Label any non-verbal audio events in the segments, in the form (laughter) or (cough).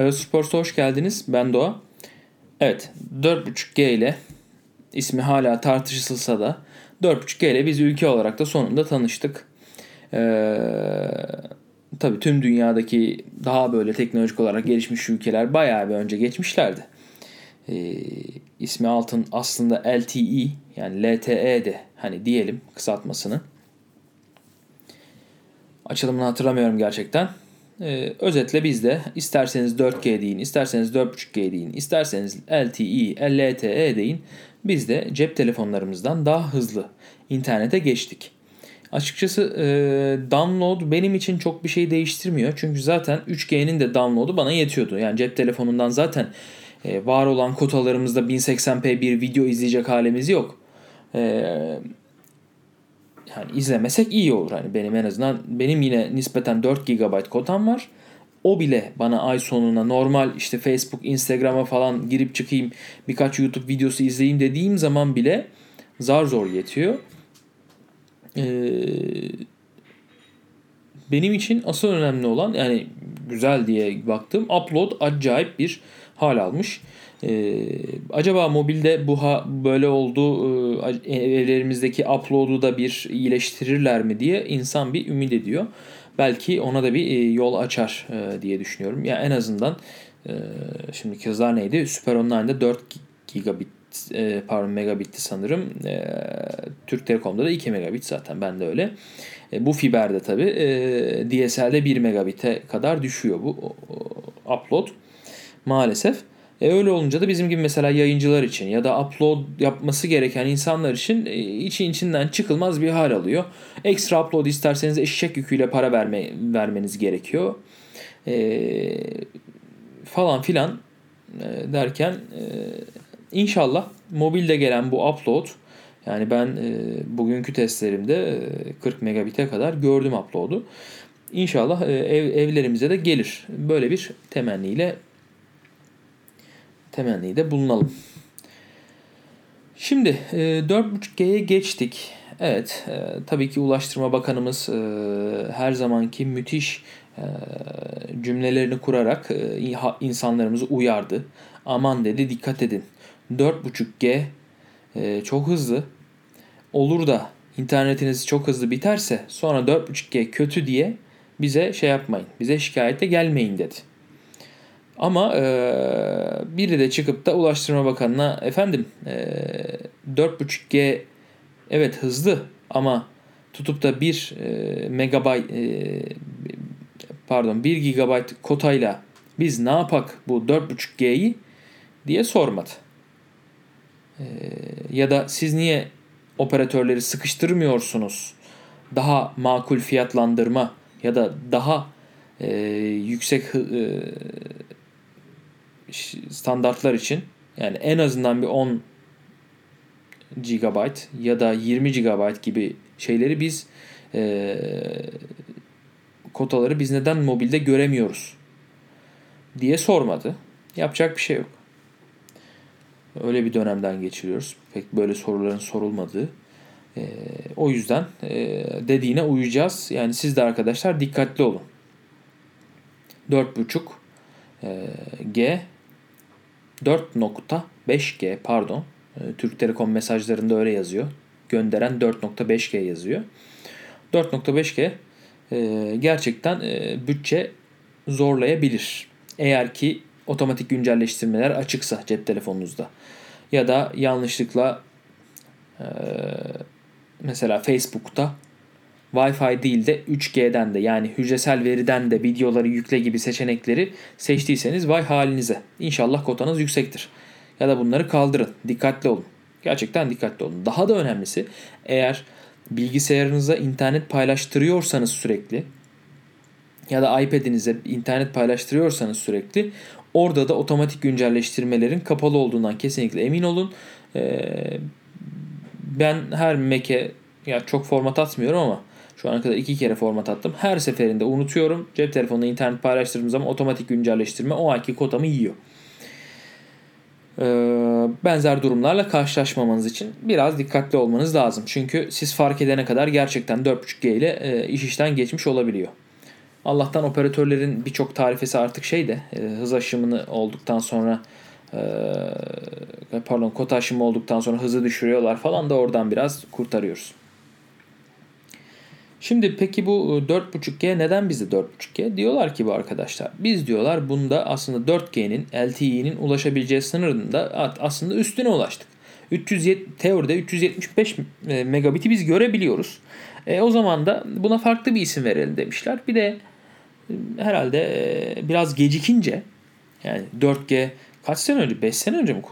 iOS Sports'a hoş geldiniz. Ben Doğa. Evet 4.5G ile ismi hala tartışılsa da 4.5G ile biz ülke olarak da sonunda tanıştık. Ee, tabii tüm dünyadaki daha böyle teknolojik olarak gelişmiş ülkeler bayağı bir önce geçmişlerdi. Ee, ismi altın aslında LTE yani LTE de hani diyelim kısaltmasını. Açılımını hatırlamıyorum gerçekten. Ee, özetle bizde isterseniz 4G deyin, isterseniz 4.5G deyin, isterseniz LTE, LTE deyin. Biz de cep telefonlarımızdan daha hızlı internete geçtik. Açıkçası e, download benim için çok bir şey değiştirmiyor. Çünkü zaten 3G'nin de download'u bana yetiyordu. Yani cep telefonundan zaten e, var olan kotalarımızda 1080p bir video izleyecek halimiz yok. E, yani izlemesek iyi olur. Hani benim en azından benim yine nispeten 4 GB kotam var. O bile bana ay sonuna normal işte Facebook, Instagram'a falan girip çıkayım birkaç YouTube videosu izleyeyim dediğim zaman bile zar zor yetiyor. Ee, benim için asıl önemli olan yani güzel diye baktım upload acayip bir hal almış. Ee, acaba mobilde bu ha, böyle oldu e, evlerimizdeki upload'u da bir iyileştirirler mi diye insan bir ümit ediyor. Belki ona da bir e, yol açar e, diye düşünüyorum. Ya yani en azından e, şimdi kızlar neydi? Super Online'da 4 gigabit e, pardon megabitti sanırım. E, Türk Telekom'da da 2 megabit zaten. Ben de öyle. E, bu fiberde tabi e, DSL'de 1 megabit'e kadar düşüyor bu o, o, upload. Maalesef. E öyle olunca da bizim gibi mesela yayıncılar için ya da upload yapması gereken insanlar için e, için içinden çıkılmaz bir hal alıyor. Ekstra upload isterseniz eşek yüküyle para verme, vermeniz gerekiyor. E, falan filan e, derken e, inşallah mobilde gelen bu upload yani ben e, bugünkü testlerimde e, 40 megabit'e kadar gördüm upload'u. İnşallah e, ev, evlerimize de gelir. Böyle bir temenniyle temenni de bulunalım. Şimdi e, 4.5G'ye geçtik. Evet e, tabii ki Ulaştırma Bakanımız e, her zamanki müthiş e, cümlelerini kurarak e, insanlarımızı uyardı. Aman dedi dikkat edin. 4.5G e, çok hızlı. Olur da internetiniz çok hızlı biterse sonra 4.5G kötü diye bize şey yapmayın. Bize şikayete gelmeyin dedi. Ama e, biri de çıkıp da Ulaştırma Bakanı'na efendim e, 4.5G evet hızlı ama tutup da 1 e, megabayt e, pardon 1 gigabayt kotayla biz ne yapak bu 4.5G'yi diye sormadı. E, ya da siz niye operatörleri sıkıştırmıyorsunuz? Daha makul fiyatlandırma ya da daha e, yüksek e, standartlar için yani en azından bir 10 GB ya da 20 GB gibi şeyleri biz e, kotaları biz neden mobilde göremiyoruz diye sormadı. Yapacak bir şey yok. Öyle bir dönemden geçiriyoruz. Pek böyle soruların sorulmadığı. E, o yüzden e, dediğine uyacağız. Yani siz de arkadaşlar dikkatli olun. 4.5 e, G 4.5G pardon. Ee, Türk Telekom mesajlarında öyle yazıyor. Gönderen 4.5G yazıyor. 4.5G e, gerçekten e, bütçe zorlayabilir. Eğer ki otomatik güncelleştirmeler açıksa cep telefonunuzda. Ya da yanlışlıkla e, mesela Facebook'ta Wi-Fi değil de 3G'den de yani hücresel veriden de videoları yükle gibi seçenekleri seçtiyseniz vay halinize. İnşallah kotanız yüksektir. Ya da bunları kaldırın. Dikkatli olun. Gerçekten dikkatli olun. Daha da önemlisi eğer bilgisayarınıza internet paylaştırıyorsanız sürekli ya da iPad'inize internet paylaştırıyorsanız sürekli orada da otomatik güncelleştirmelerin kapalı olduğundan kesinlikle emin olun. Ee, ben her Mac'e ya çok format atmıyorum ama şu ana kadar iki kere format attım. Her seferinde unutuyorum. Cep telefonunda internet paylaştırdığım zaman otomatik güncelleştirme o anki kotamı yiyor. Ee, benzer durumlarla karşılaşmamanız için biraz dikkatli olmanız lazım. Çünkü siz fark edene kadar gerçekten 4.5G ile e, iş işten geçmiş olabiliyor. Allah'tan operatörlerin birçok tarifesi artık şey de e, hız aşımını olduktan sonra e, pardon kota aşımı olduktan sonra hızı düşürüyorlar falan da oradan biraz kurtarıyoruz. Şimdi peki bu 4.5G neden bize 4.5G? Diyorlar ki bu arkadaşlar. Biz diyorlar bunda aslında 4G'nin LTE'nin ulaşabileceği sınırında aslında üstüne ulaştık. 307, teoride 375 e, megabit'i biz görebiliyoruz. E, o zaman da buna farklı bir isim verelim demişler. Bir de e, herhalde e, biraz gecikince yani 4G kaç sene önce 5 sene önce mi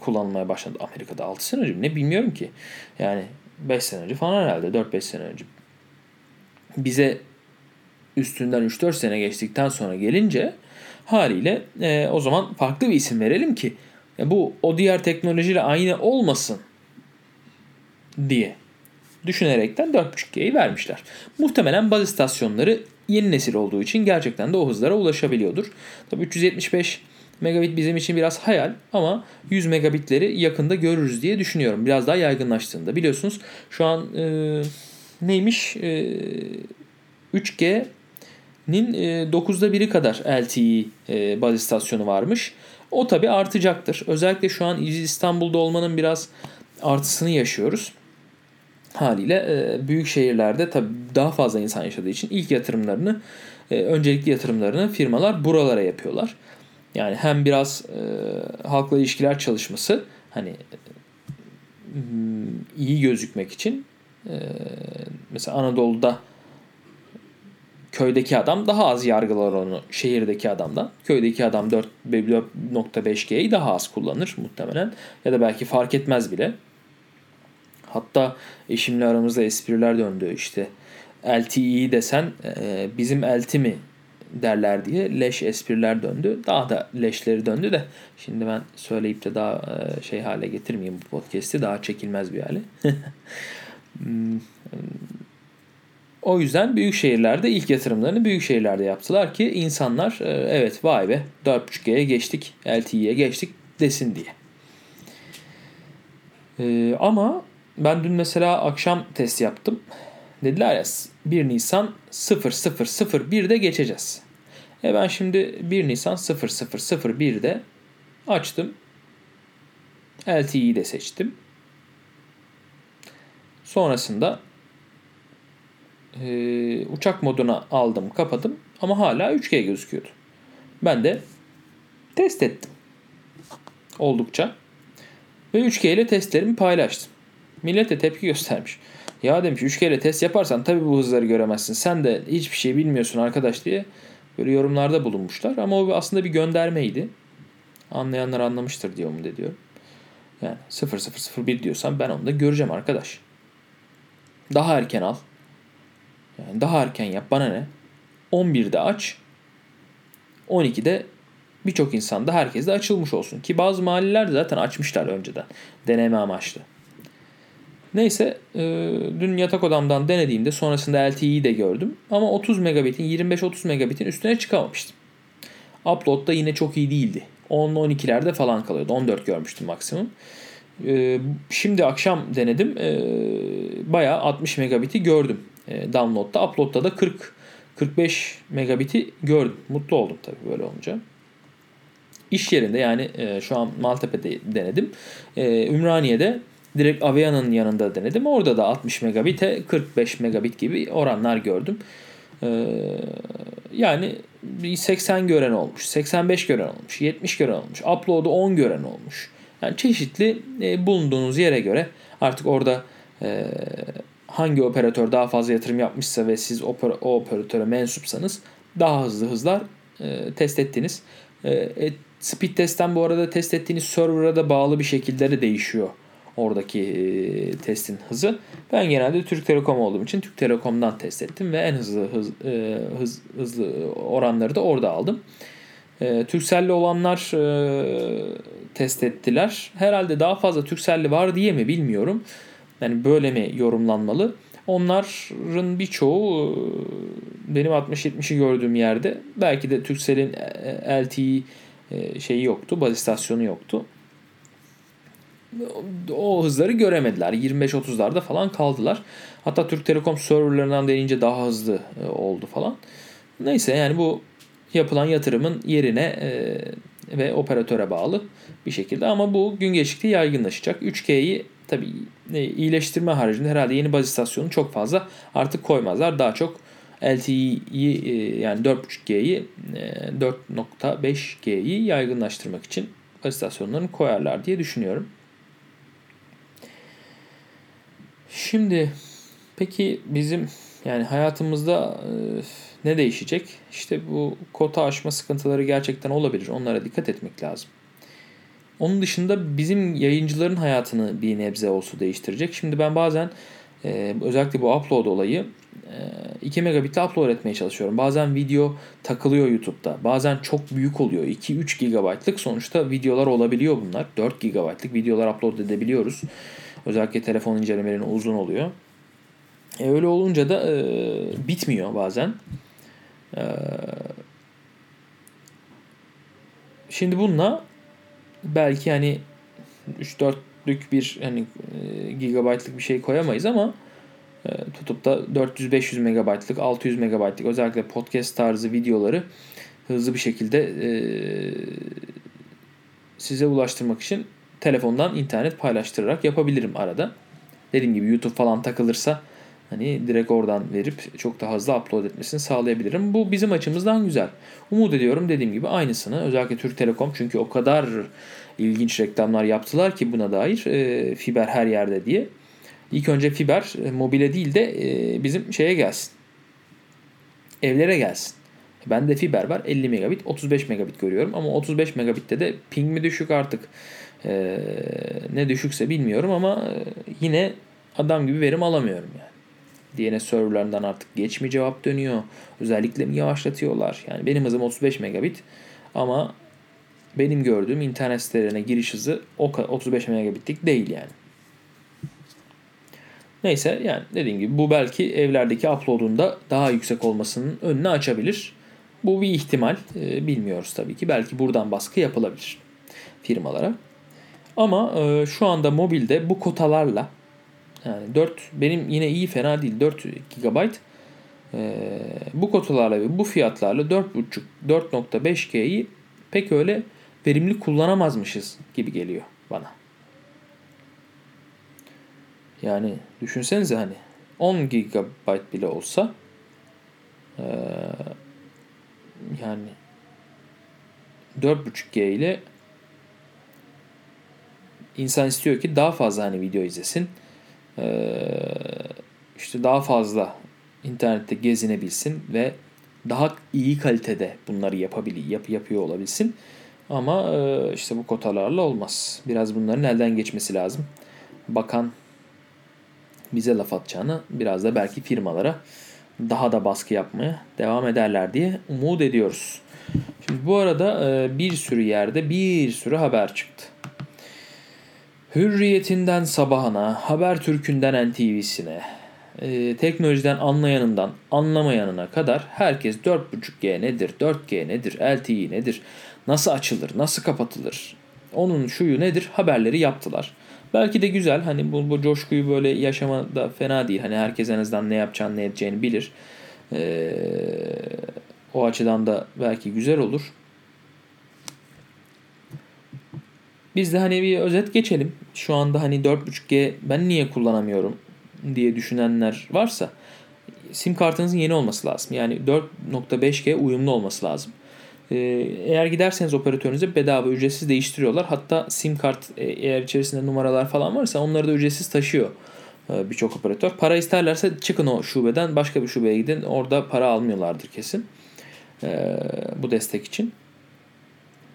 kullanılmaya başladı Amerika'da 6 sene önce mi ne bilmiyorum ki. Yani 5 sene önce falan herhalde 4-5 sene önce. Bize üstünden 3-4 sene geçtikten sonra gelince haliyle e, o zaman farklı bir isim verelim ki e, bu o diğer teknolojiyle aynı olmasın diye düşünerekten 4.5G'yi vermişler. Muhtemelen baz istasyonları yeni nesil olduğu için gerçekten de o hızlara ulaşabiliyordur. Tabii 375 megabit bizim için biraz hayal ama 100 megabitleri yakında görürüz diye düşünüyorum. Biraz daha yaygınlaştığında. Biliyorsunuz şu an e, neymiş? E, 3G'nin e, 9'da 1'i kadar LTE e, baz istasyonu varmış. O tabi artacaktır. Özellikle şu an İstanbul'da olmanın biraz artısını yaşıyoruz. Haliyle e, büyük şehirlerde tabi daha fazla insan yaşadığı için ilk yatırımlarını, e, öncelikli yatırımlarını firmalar buralara yapıyorlar. Yani hem biraz e, halkla ilişkiler çalışması hani iyi gözükmek için mesela Anadolu'da köydeki adam daha az yargılar onu şehirdeki adamdan. Köydeki adam 4.5G'yi daha az kullanır muhtemelen. Ya da belki fark etmez bile. Hatta eşimle aramızda espriler döndü işte. LTE'yi desen e, bizim LT mi derler diye leş espriler döndü. Daha da leşleri döndü de şimdi ben söyleyip de daha e, şey hale getirmeyeyim bu podcast'i daha çekilmez bir hale. (laughs) Hmm, o yüzden büyük şehirlerde ilk yatırımlarını büyük şehirlerde yaptılar ki insanlar e, evet vay be 4.5G'ye geçtik, LTE'ye geçtik desin diye. Ee, ama ben dün mesela akşam test yaptım. Dediler ya 1 Nisan 0001'de geçeceğiz. E ben şimdi 1 Nisan 0001'de açtım. LTE'yi de seçtim. Sonrasında e, uçak moduna aldım kapadım ama hala 3G gözüküyordu. Ben de test ettim. Oldukça. Ve 3G ile testlerimi paylaştım. Millet de tepki göstermiş. Ya demiş 3G ile test yaparsan tabii bu hızları göremezsin. Sen de hiçbir şey bilmiyorsun arkadaş diye böyle yorumlarda bulunmuşlar. Ama o aslında bir göndermeydi. Anlayanlar anlamıştır diyor mu diyorum. Yani 0001 diyorsan ben onu da göreceğim arkadaş. Daha erken al. Yani daha erken yap bana ne? 11'de aç. 12'de birçok insanda herkes de açılmış olsun. Ki bazı mahalleler de zaten açmışlar önceden. Deneme amaçlı. Neyse e, dün yatak odamdan denediğimde sonrasında LTE'yi de gördüm. Ama 30 megabitin 25-30 megabitin üstüne çıkamamıştım. Upload da yine çok iyi değildi. 10-12'lerde falan kalıyordu. 14 görmüştüm maksimum. E, şimdi akşam denedim. E, bayağı 60 megabiti gördüm e, download'da. Upload'da da 40 45 megabiti gördüm. Mutlu oldum tabii böyle olunca. İş yerinde yani e, şu an Maltepe'de denedim. Ümraniye'de direkt Aviana'nın yanında denedim. Orada da 60 megabit'e 45 megabit gibi oranlar gördüm. Yani 80 gören olmuş, 85 gören olmuş, 70 gören olmuş, upload'u 10 gören olmuş. Yani çeşitli e, bulunduğunuz yere göre artık orada e, hangi operatör daha fazla yatırım yapmışsa ve siz o operatöre mensupsanız daha hızlı hızlar e, test ettiniz. E, e, speed testten bu arada test ettiğiniz server'a da bağlı bir şekilde de değişiyor oradaki e, testin hızı. Ben genelde Türk Telekom olduğum için Türk Telekom'dan test ettim ve en hızlı hız, e, hız hızlı oranları da orada aldım. E, Turkcell'li olanlar e, test ettiler. Herhalde daha fazla Turkcell'li var diye mi bilmiyorum. Yani böyle mi yorumlanmalı? Onların birçoğu e, benim 60-70'i gördüğüm yerde belki de Turkcell'in e, LTE e, şeyi yoktu, baz istasyonu yoktu. O hızları göremediler. 25-30'larda falan kaldılar. Hatta Türk Telekom serverlarından denince daha hızlı oldu falan. Neyse yani bu yapılan yatırımın yerine e, ve operatöre bağlı bir şekilde ama bu gün geçtikçe yaygınlaşacak. 3G'yi tabii e, iyileştirme haricinde herhalde yeni baz istasyonu çok fazla artık koymazlar. Daha çok LTE'yi e, yani 4.5G'yi 4.5G'yi e, yaygınlaştırmak için baz istasyonlarını koyarlar diye düşünüyorum. Şimdi peki bizim yani hayatımızda ne değişecek? İşte bu kota aşma sıkıntıları gerçekten olabilir. Onlara dikkat etmek lazım. Onun dışında bizim yayıncıların hayatını bir nebze olsa değiştirecek. Şimdi ben bazen e, özellikle bu upload olayı e, 2 megabitle upload etmeye çalışıyorum. Bazen video takılıyor YouTube'da. Bazen çok büyük oluyor. 2-3 gigabaytlık sonuçta videolar olabiliyor bunlar. 4 gigabaytlık videolar upload edebiliyoruz. Özellikle telefon incelemelerinin uzun oluyor. E, öyle olunca da e, bitmiyor bazen. E, şimdi bununla belki hani 3-4'lük bir hani e, gigabaytlık bir şey koyamayız ama e, tutup da 400-500 megabaytlık, 600 megabaytlık özellikle podcast tarzı videoları hızlı bir şekilde e, size ulaştırmak için telefondan internet paylaştırarak yapabilirim arada. Dediğim gibi YouTube falan takılırsa hani direkt oradan verip çok daha hızlı upload etmesini sağlayabilirim. Bu bizim açımızdan güzel. Umut ediyorum dediğim gibi aynısını özellikle Türk Telekom çünkü o kadar ilginç reklamlar yaptılar ki buna dair e, fiber her yerde diye. İlk önce fiber e, mobile değil de e, bizim şeye gelsin. Evlere gelsin. Ben de fiber var 50 megabit 35 megabit görüyorum ama 35 megabitte de ping mi düşük artık e, ne düşükse bilmiyorum ama e, yine adam gibi verim alamıyorum yani. DNS serverlarından artık geç mi cevap dönüyor? Özellikle mi yavaşlatıyorlar? Yani benim hızım 35 megabit ama benim gördüğüm internet sitelerine giriş hızı 35 megabitlik değil yani. Neyse yani dediğim gibi bu belki evlerdeki upload'un da daha yüksek olmasının önünü açabilir. Bu bir ihtimal. E, bilmiyoruz tabii ki. Belki buradan baskı yapılabilir firmalara. Ama e, şu anda mobilde bu kotalarla yani 4 benim yine iyi fena değil 4 GB e, bu kotalarla ve bu fiyatlarla 4.5 4.5G'yi pek öyle verimli kullanamazmışız gibi geliyor bana. Yani düşünsenize hani 10 GB bile olsa e, yani 4.5G ile insan istiyor ki daha fazla hani video izlesin. Ee, işte daha fazla internette gezinebilsin ve daha iyi kalitede bunları yapabilir, yap, yapıyor olabilsin. Ama e, işte bu kotalarla olmaz. Biraz bunların elden geçmesi lazım. Bakan bize laf atacağını biraz da belki firmalara daha da baskı yapmaya devam ederler diye umut ediyoruz. Şimdi bu arada e, bir sürü yerde bir sürü haber çıktı. Hürriyetinden sabahına, Habertürk'ünden NTV'sine, e, teknolojiden anlayanından anlamayanına kadar herkes 4.5G nedir, 4G nedir, LTE nedir, nasıl açılır, nasıl kapatılır, onun şuyu nedir haberleri yaptılar. Belki de güzel hani bu, bu coşkuyu böyle yaşama da fena değil. Hani herkes en azından ne yapacağını ne edeceğini bilir. Ee, o açıdan da belki güzel olur. Biz de hani bir özet geçelim. Şu anda hani 4.5G ben niye kullanamıyorum diye düşünenler varsa sim kartınızın yeni olması lazım. Yani 4.5G uyumlu olması lazım. Ee, eğer giderseniz operatörünüze bedava ücretsiz değiştiriyorlar. Hatta sim kart e, eğer içerisinde numaralar falan varsa onları da ücretsiz taşıyor e, birçok operatör. Para isterlerse çıkın o şubeden başka bir şubeye gidin. Orada para almıyorlardır kesin. Ee, bu destek için.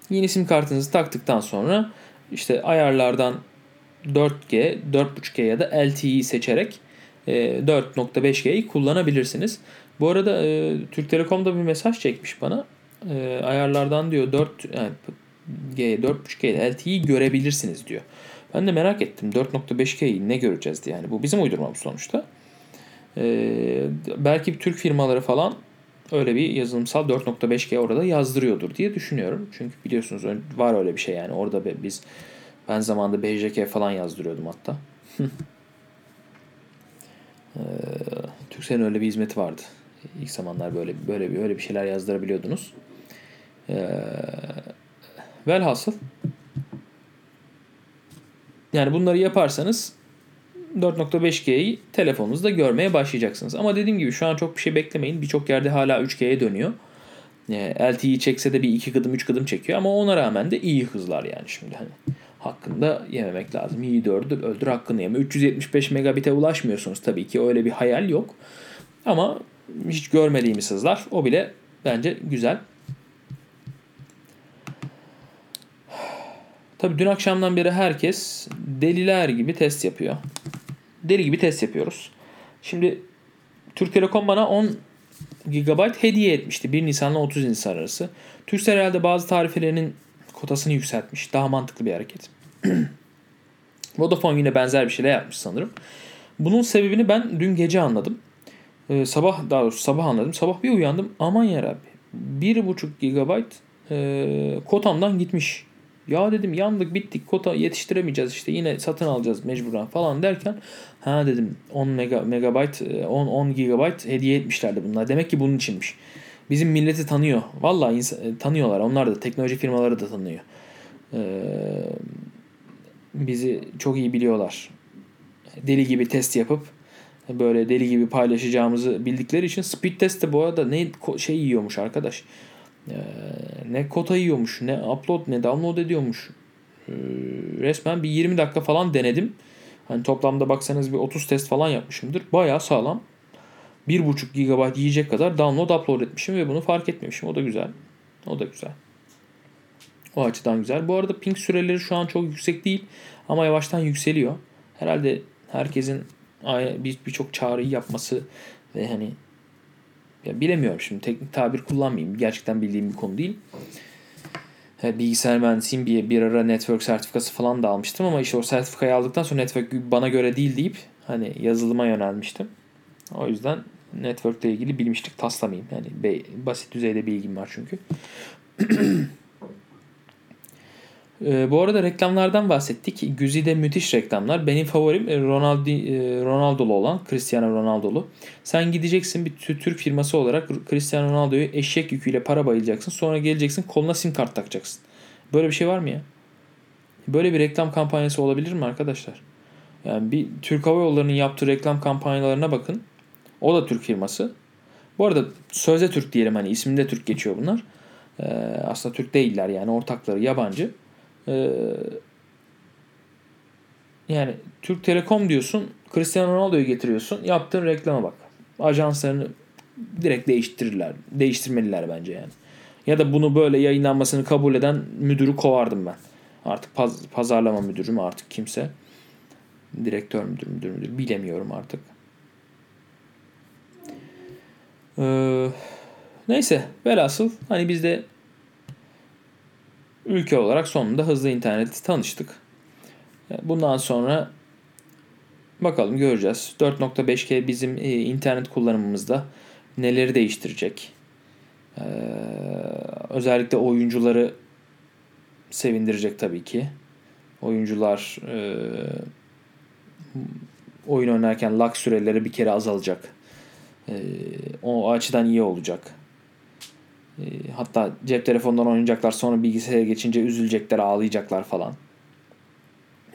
Yeni sim kartınızı taktıktan sonra işte ayarlardan 4G, 4.5G ya da LTE seçerek 4.5G'yi e, kullanabilirsiniz. Bu arada e, Türk Telekom'da bir mesaj çekmiş bana. E, ayarlardan diyor 4 yani G, 4.5G LTE'yi görebilirsiniz diyor. Ben de merak ettim 4.5G'yi ne göreceğiz diye. Yani bu bizim uydurmamız sonuçta. belki bir Türk firmaları falan öyle bir yazılımsal 4.5G orada yazdırıyordur diye düşünüyorum. Çünkü biliyorsunuz var öyle bir şey yani. Orada biz ben zamanında BJK falan yazdırıyordum hatta. (laughs) ee, Türkcell'in öyle bir hizmeti vardı. İlk zamanlar böyle böyle bir öyle bir şeyler yazdırabiliyordunuz. Ee, velhasıl yani bunları yaparsanız 4.5G'yi telefonunuzda görmeye başlayacaksınız. Ama dediğim gibi şu an çok bir şey beklemeyin. Birçok yerde hala 3G'ye dönüyor. E, LTE'yi çekse de bir iki gıdım üç gıdım çekiyor ama ona rağmen de iyi hızlar yani şimdi hani hakkında yememek lazım. İyi öldür, öldür hakkını yeme. 375 megabit'e ulaşmıyorsunuz tabii ki öyle bir hayal yok. Ama hiç görmediğimiz hızlar o bile bence güzel. Tabii dün akşamdan beri herkes deliler gibi test yapıyor. Deli gibi test yapıyoruz. Şimdi Türk Telekom bana 10 GB hediye etmişti 1 Nisan'la 30 Nisan arası. Turkcell herhalde bazı tarifelerinin kotasını yükseltmiş. Daha mantıklı bir hareket. (clears throat) Vodafone yine benzer bir şeyler yapmış sanırım. Bunun sebebini ben dün gece anladım. Ee, sabah daha doğrusu sabah anladım. Sabah bir uyandım. Aman yarabbi. 1.5 GB e, kotamdan gitmiş. Ya dedim yandık bittik kota yetiştiremeyeceğiz işte yine satın alacağız mecburen falan derken ha dedim 10 mega, megabyte 10 10 GB hediye etmişlerdi bunlar. Demek ki bunun içinmiş. Bizim milleti tanıyor. Vallahi insan, e, tanıyorlar. Onlar da teknoloji firmaları da tanıyor. Ee, bizi çok iyi biliyorlar. Deli gibi test yapıp böyle deli gibi paylaşacağımızı bildikleri için speed test de bu arada ne şey yiyormuş arkadaş. Ee, ne kota yiyormuş, ne upload, ne download ediyormuş. Ee, resmen bir 20 dakika falan denedim. Hani toplamda baksanız bir 30 test falan yapmışımdır. Bayağı sağlam. 1.5 GB yiyecek kadar download upload etmişim ve bunu fark etmemişim. O da güzel. O da güzel. O açıdan güzel. Bu arada ping süreleri şu an çok yüksek değil ama yavaştan yükseliyor. Herhalde herkesin birçok bir çağrıyı yapması ve hani ya bilemiyorum şimdi teknik tabir kullanmayayım. Gerçekten bildiğim bir konu değil. Bilgisayar mühendisiyim bir, bir ara network sertifikası falan da almıştım ama işte o sertifikayı aldıktan sonra network bana göre değil deyip hani yazılıma yönelmiştim. O yüzden network ile ilgili bilmişlik taslamayayım. Yani basit düzeyde bilgim var çünkü. (clears throat) E, bu arada reklamlardan bahsettik. Güzide müthiş reklamlar. Benim favorim e, Ronaldo, e, Ronaldo'lu olan Cristiano Ronaldo'lu. Sen gideceksin bir Türk firması olarak Cristiano Ronaldo'yu eşek yüküyle para bayılacaksın. Sonra geleceksin koluna sim kart takacaksın. Böyle bir şey var mı ya? Böyle bir reklam kampanyası olabilir mi arkadaşlar? Yani bir Türk Hava Yolları'nın yaptığı reklam kampanyalarına bakın. O da Türk firması. Bu arada sözde Türk diyelim hani isminde Türk geçiyor bunlar. Ee, aslında Türk değiller yani ortakları yabancı. Ee, yani Türk Telekom diyorsun, Cristiano Ronaldo'yu getiriyorsun. Yaptığın reklama bak. Ajanslarını direkt değiştirirler. Değiştirmeliler bence yani. Ya da bunu böyle yayınlanmasını kabul eden müdürü kovardım ben. Artık paz, pazarlama müdürü mü artık kimse. Direktör müdür müdür müdür bilemiyorum artık. Ee, neyse velhasıl hani biz de ülke olarak sonunda hızlı interneti tanıştık. Bundan sonra bakalım göreceğiz. 4.5G bizim e, internet kullanımımızda neleri değiştirecek? Ee, özellikle oyuncuları sevindirecek tabii ki. Oyuncular e, oyun oynarken lag süreleri bir kere azalacak. E, o açıdan iyi olacak. Ee, hatta cep telefonundan oynayacaklar sonra bilgisayara geçince üzülecekler ağlayacaklar falan.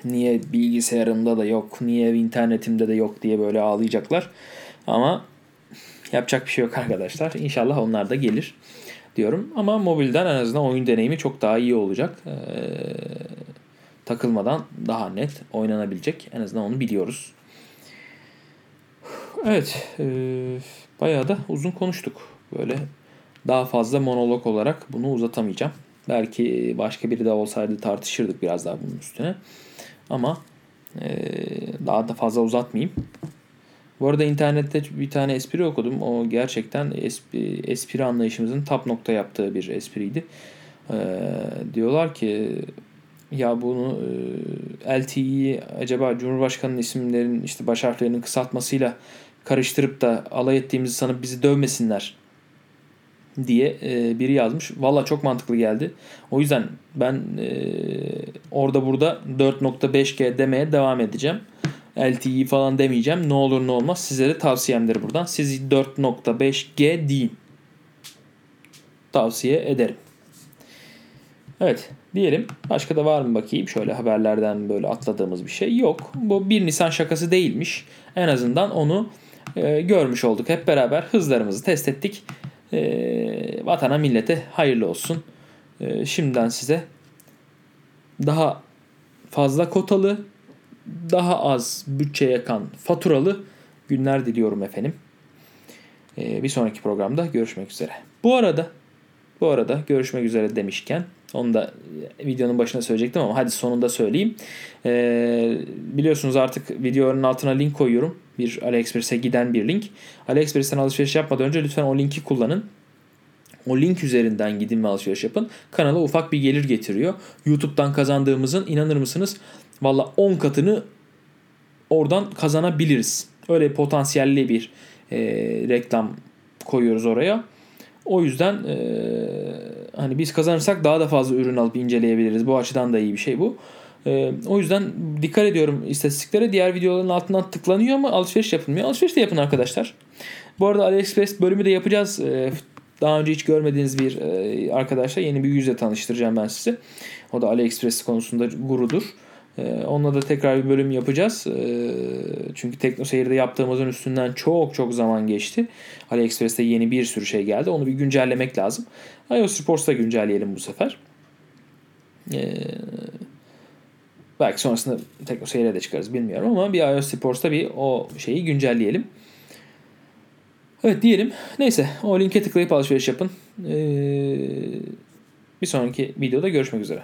Niye bilgisayarımda da yok, niye internetimde de yok diye böyle ağlayacaklar. Ama yapacak bir şey yok arkadaşlar. İnşallah onlar da gelir diyorum. Ama mobilden en azından oyun deneyimi çok daha iyi olacak. Ee, takılmadan daha net oynanabilecek. En azından onu biliyoruz. Evet. E, bayağı da uzun konuştuk. Böyle daha fazla monolog olarak bunu uzatamayacağım. Belki başka biri de olsaydı tartışırdık biraz daha bunun üstüne. Ama e, daha da fazla uzatmayayım. Bu arada internette bir tane espri okudum. O gerçekten espri, espri anlayışımızın tap nokta yaptığı bir espriydi. E, diyorlar ki ya bunu e, LTE'yi acaba Cumhurbaşkanı'nın isimlerin işte baş harflerinin kısaltmasıyla karıştırıp da alay ettiğimizi sanıp bizi dövmesinler diye e, biri yazmış. Valla çok mantıklı geldi. O yüzden ben e, orada burada 4.5G demeye devam edeceğim. LTE falan demeyeceğim. Ne olur ne olmaz size de tavsiyemdir buradan. Siz 4.5G deyin. Tavsiye ederim. Evet diyelim. Başka da var mı bakayım? Şöyle haberlerden böyle atladığımız bir şey yok. Bu 1 Nisan şakası değilmiş. En azından onu e, görmüş olduk. Hep beraber hızlarımızı test ettik. E, vatana millete hayırlı olsun. E, şimdiden size daha fazla kotalı, daha az bütçe yakan faturalı günler diliyorum efendim. E, bir sonraki programda görüşmek üzere. Bu arada bu arada görüşmek üzere demişken onu da videonun başına söyleyecektim ama hadi sonunda söyleyeyim. Ee, biliyorsunuz artık videonun altına link koyuyorum. Bir AliExpress'e giden bir link. AliExpress'ten alışveriş yapmadan önce lütfen o linki kullanın. O link üzerinden gidin ve alışveriş yapın. Kanala ufak bir gelir getiriyor. YouTube'dan kazandığımızın inanır mısınız? Valla 10 katını oradan kazanabiliriz. Öyle potansiyelli bir e, reklam koyuyoruz oraya. O yüzden e, hani biz kazanırsak daha da fazla ürün alıp inceleyebiliriz. Bu açıdan da iyi bir şey bu. E, o yüzden dikkat ediyorum istatistiklere. Diğer videoların altından tıklanıyor ama alışveriş yapılmıyor. Alışveriş de yapın arkadaşlar. Bu arada AliExpress bölümü de yapacağız. E, daha önce hiç görmediğiniz bir e, arkadaşla yeni bir yüzle tanıştıracağım ben size. O da AliExpress konusunda gurudur. Ee, onunla da tekrar bir bölüm yapacağız. Ee, çünkü Tekno Seyir'de yaptığımızın üstünden çok çok zaman geçti. AliExpress'te yeni bir sürü şey geldi. Onu bir güncellemek lazım. iOS Reports'ta güncelleyelim bu sefer. Ee, belki sonrasında Tekno Seyir'e de çıkarız bilmiyorum ama bir iOS Reports'ta bir o şeyi güncelleyelim. Evet diyelim. Neyse o linke tıklayıp alışveriş yapın. bir sonraki videoda görüşmek üzere.